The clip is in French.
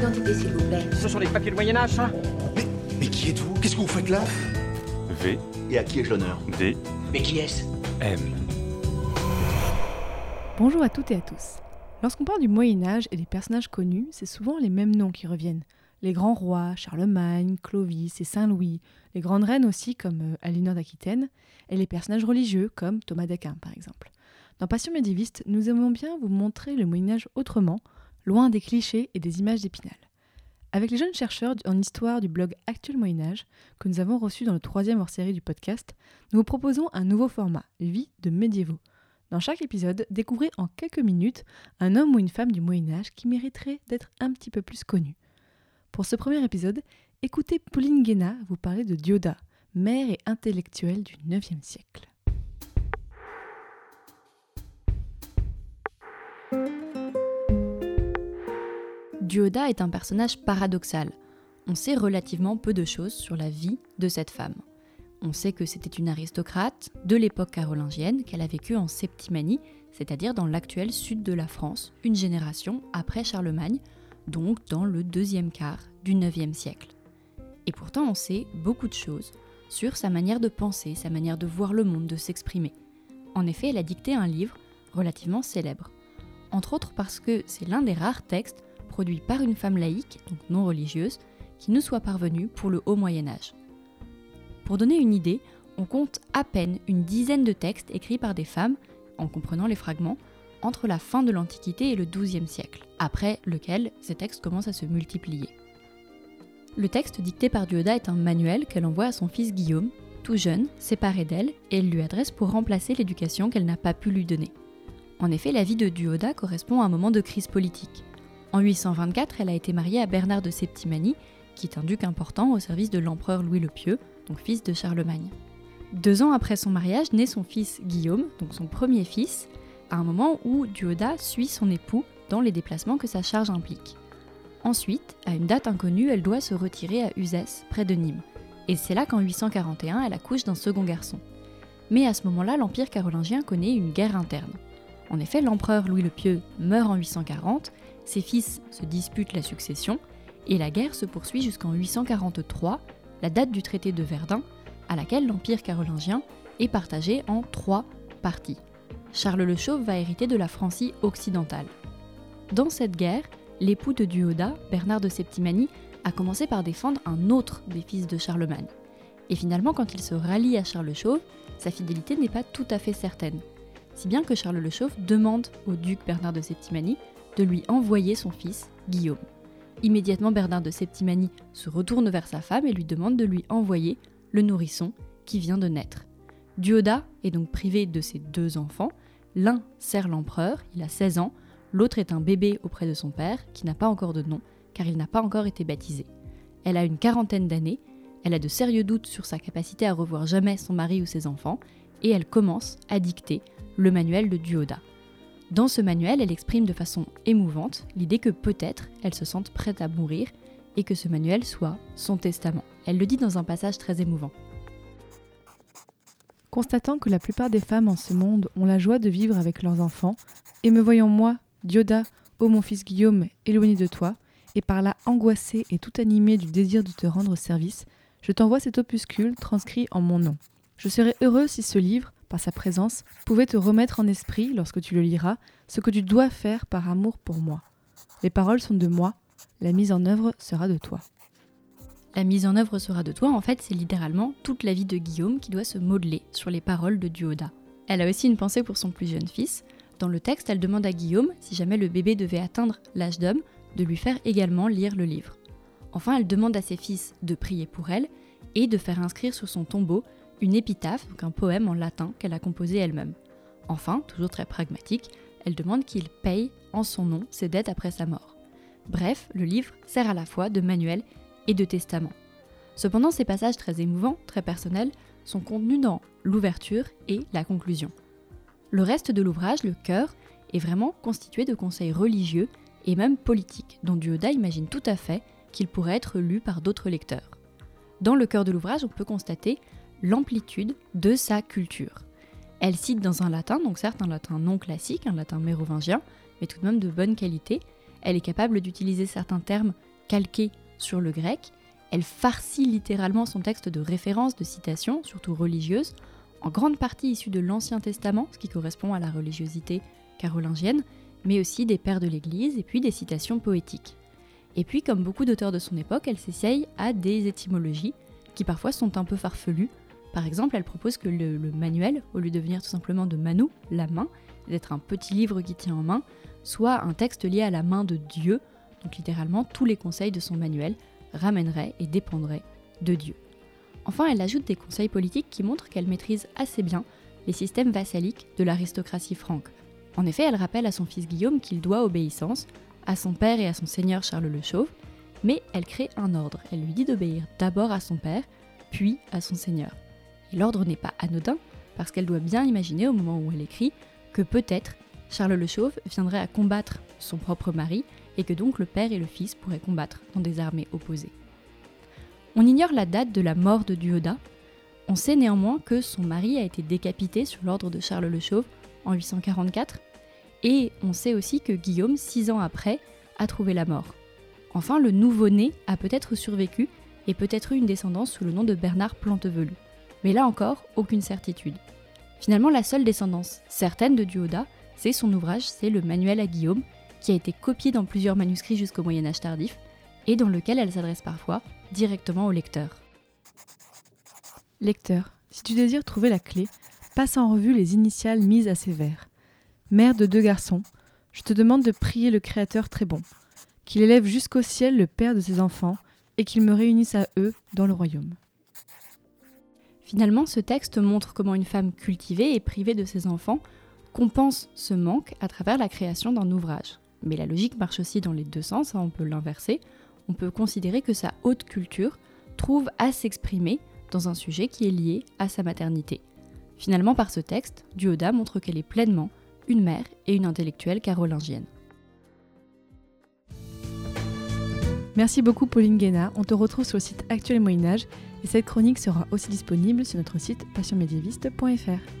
d'identité, s'il vous plaît. Ce sont les papiers de Moyen-Âge, ça Mais, mais qui êtes-vous? Qu'est-ce que vous faites là? V, Et à qui ai-je l'honneur? D, Mais qui est-ce? M. Bonjour à toutes et à tous. Lorsqu'on parle du Moyen Âge et des personnages connus, c'est souvent les mêmes noms qui reviennent. Les grands rois, Charlemagne, Clovis et Saint-Louis, les grandes reines aussi comme euh, Aliénor d'Aquitaine, et les personnages religieux comme Thomas d'Aquin par exemple. Dans Passion médiéviste, nous aimons bien vous montrer le Moyen Âge autrement, loin des clichés et des images d'épinal. Avec les jeunes chercheurs en histoire du blog Actuel Moyen Âge, que nous avons reçu dans le troisième hors-série du podcast, nous vous proposons un nouveau format, Vie de médiévaux. Dans chaque épisode, découvrez en quelques minutes un homme ou une femme du Moyen Âge qui mériterait d'être un petit peu plus connu. Pour ce premier épisode, écoutez Pauline Guéna vous parler de Dioda, mère et intellectuelle du IXe siècle. Dioda est un personnage paradoxal. On sait relativement peu de choses sur la vie de cette femme. On sait que c'était une aristocrate de l'époque carolingienne qu'elle a vécu en Septimanie, c'est-à-dire dans l'actuel sud de la France, une génération après Charlemagne, donc dans le deuxième quart du IXe siècle. Et pourtant on sait beaucoup de choses sur sa manière de penser, sa manière de voir le monde, de s'exprimer. En effet, elle a dicté un livre relativement célèbre, entre autres parce que c'est l'un des rares textes produits par une femme laïque, donc non religieuse, qui nous soit parvenu pour le haut Moyen Âge. Pour donner une idée, on compte à peine une dizaine de textes écrits par des femmes, en comprenant les fragments, entre la fin de l'Antiquité et le XIIe siècle, après lequel ces textes commencent à se multiplier. Le texte dicté par Dioda est un manuel qu'elle envoie à son fils Guillaume, tout jeune, séparé d'elle, et elle lui adresse pour remplacer l'éducation qu'elle n'a pas pu lui donner. En effet, la vie de Duoda correspond à un moment de crise politique. En 824, elle a été mariée à Bernard de Septimanie, qui est un duc important au service de l'empereur Louis le Pieux, donc fils de Charlemagne. Deux ans après son mariage, naît son fils Guillaume, donc son premier fils, à un moment où Duoda suit son époux dans les déplacements que sa charge implique. Ensuite, à une date inconnue, elle doit se retirer à Uzès, près de Nîmes. Et c'est là qu'en 841, elle accouche d'un second garçon. Mais à ce moment-là, l'Empire carolingien connaît une guerre interne. En effet, l'empereur Louis le Pieux meurt en 840, ses fils se disputent la succession, et la guerre se poursuit jusqu'en 843, la date du traité de Verdun, à laquelle l'Empire carolingien est partagé en trois parties. Charles le Chauve va hériter de la Francie occidentale. Dans cette guerre, l'époux de Duoda, Bernard de Septimanie, a commencé par défendre un autre des fils de Charlemagne. Et finalement, quand il se rallie à Charles le Chauve, sa fidélité n'est pas tout à fait certaine. Si bien que Charles le Chauve demande au duc Bernard de Septimanie de lui envoyer son fils, Guillaume. Immédiatement, Bernard de Septimanie se retourne vers sa femme et lui demande de lui envoyer le nourrisson qui vient de naître. Duoda est donc privé de ses deux enfants. L'un sert l'empereur, il a 16 ans, l'autre est un bébé auprès de son père, qui n'a pas encore de nom, car il n'a pas encore été baptisé. Elle a une quarantaine d'années, elle a de sérieux doutes sur sa capacité à revoir jamais son mari ou ses enfants, et elle commence à dicter le manuel de Duoda. Dans ce manuel, elle exprime de façon émouvante l'idée que peut-être elle se sente prête à mourir et que ce manuel soit son testament. Elle le dit dans un passage très émouvant. Constatant que la plupart des femmes en ce monde ont la joie de vivre avec leurs enfants, et me voyant moi, Dioda, ô mon fils Guillaume, éloigné de toi, et par là angoissée et tout animée du désir de te rendre service, je t'envoie cet opuscule transcrit en mon nom. Je serais heureux si ce livre, par sa présence, pouvait te remettre en esprit, lorsque tu le liras, ce que tu dois faire par amour pour moi. Les paroles sont de moi, la mise en œuvre sera de toi. La mise en œuvre sera de toi, en fait, c'est littéralement toute la vie de Guillaume qui doit se modeler sur les paroles de Duoda. Elle a aussi une pensée pour son plus jeune fils. Dans le texte, elle demande à Guillaume, si jamais le bébé devait atteindre l'âge d'homme, de lui faire également lire le livre. Enfin, elle demande à ses fils de prier pour elle et de faire inscrire sur son tombeau une épitaphe, donc un poème en latin qu'elle a composé elle-même. Enfin, toujours très pragmatique, elle demande qu'il paye en son nom ses dettes après sa mort. Bref, le livre sert à la fois de manuel et de testament. Cependant, ces passages très émouvants, très personnels, sont contenus dans l'ouverture et la conclusion. Le reste de l'ouvrage, le cœur, est vraiment constitué de conseils religieux et même politiques, dont Duoda imagine tout à fait qu'il pourrait être lu par d'autres lecteurs. Dans le cœur de l'ouvrage, on peut constater l'amplitude de sa culture. Elle cite dans un latin, donc certes un latin non classique, un latin mérovingien, mais tout de même de bonne qualité. Elle est capable d'utiliser certains termes calquée sur le grec, elle farcit littéralement son texte de références, de citations, surtout religieuses, en grande partie issues de l'Ancien Testament, ce qui correspond à la religiosité carolingienne, mais aussi des pères de l'Église et puis des citations poétiques. Et puis, comme beaucoup d'auteurs de son époque, elle s'essaye à des étymologies qui parfois sont un peu farfelues. Par exemple, elle propose que le, manuel, au lieu de venir tout simplement de Manu, la main, d'être un petit livre qui tient en main, soit un texte lié à la main de Dieu, donc littéralement tous les conseils de son manuel ramèneraient et dépendraient de Dieu. Enfin, elle ajoute des conseils politiques qui montrent qu'elle maîtrise assez bien les systèmes vassaliques de l'aristocratie franque. En effet, elle rappelle à son fils Guillaume qu'il doit obéissance à son père et à son seigneur Charles le Chauve, mais elle crée un ordre. Elle lui dit d'obéir d'abord à son père, puis à son seigneur. Et l'ordre n'est pas anodin, parce qu'elle doit bien imaginer au moment où elle écrit que peut-être Charles le Chauve viendrait à combattre son propre mari et que donc le père et le fils pourraient combattre dans des armées opposées. On ignore la date de la mort de Duoda. On sait néanmoins que son mari a été décapité sur l'ordre de Charles le Chauve en 844 et on sait aussi que Guillaume, six ans après, a trouvé la mort. Enfin, le nouveau-né a peut-être survécu et peut-être eu une descendance sous le nom de Bernard Plantevelu. Mais là encore, aucune certitude. Finalement, la seule descendance certaine de Duoda, c'est son ouvrage, c'est le Manuel à Guillaume, qui a été copié dans plusieurs manuscrits jusqu'au Moyen Âge tardif, et dans lequel elle s'adresse parfois directement au lecteur. Lecteur, si tu désires trouver la clé, passe en revue les initiales mises à ces vers. Mère de deux garçons, je te demande de prier le Créateur très bon, qu'il élève jusqu'au ciel le Père de ses enfants, et qu'il me réunisse à eux dans le royaume. Finalement, ce texte montre comment une femme cultivée et privée de ses enfants compense ce manque à travers la création d'un ouvrage. Mais la logique marche aussi dans les deux sens, hein, on peut l'inverser. On peut considérer que sa haute culture trouve à s'exprimer dans un sujet qui est lié à sa maternité. Finalement, par ce texte, Duoda montre qu'elle est pleinement une mère et une intellectuelle carolingienne. Merci beaucoup Pauline Guéna, on te retrouve sur le site Actuel Moyen Âge et cette chronique sera aussi disponible sur notre site passionmédiéviste.fr.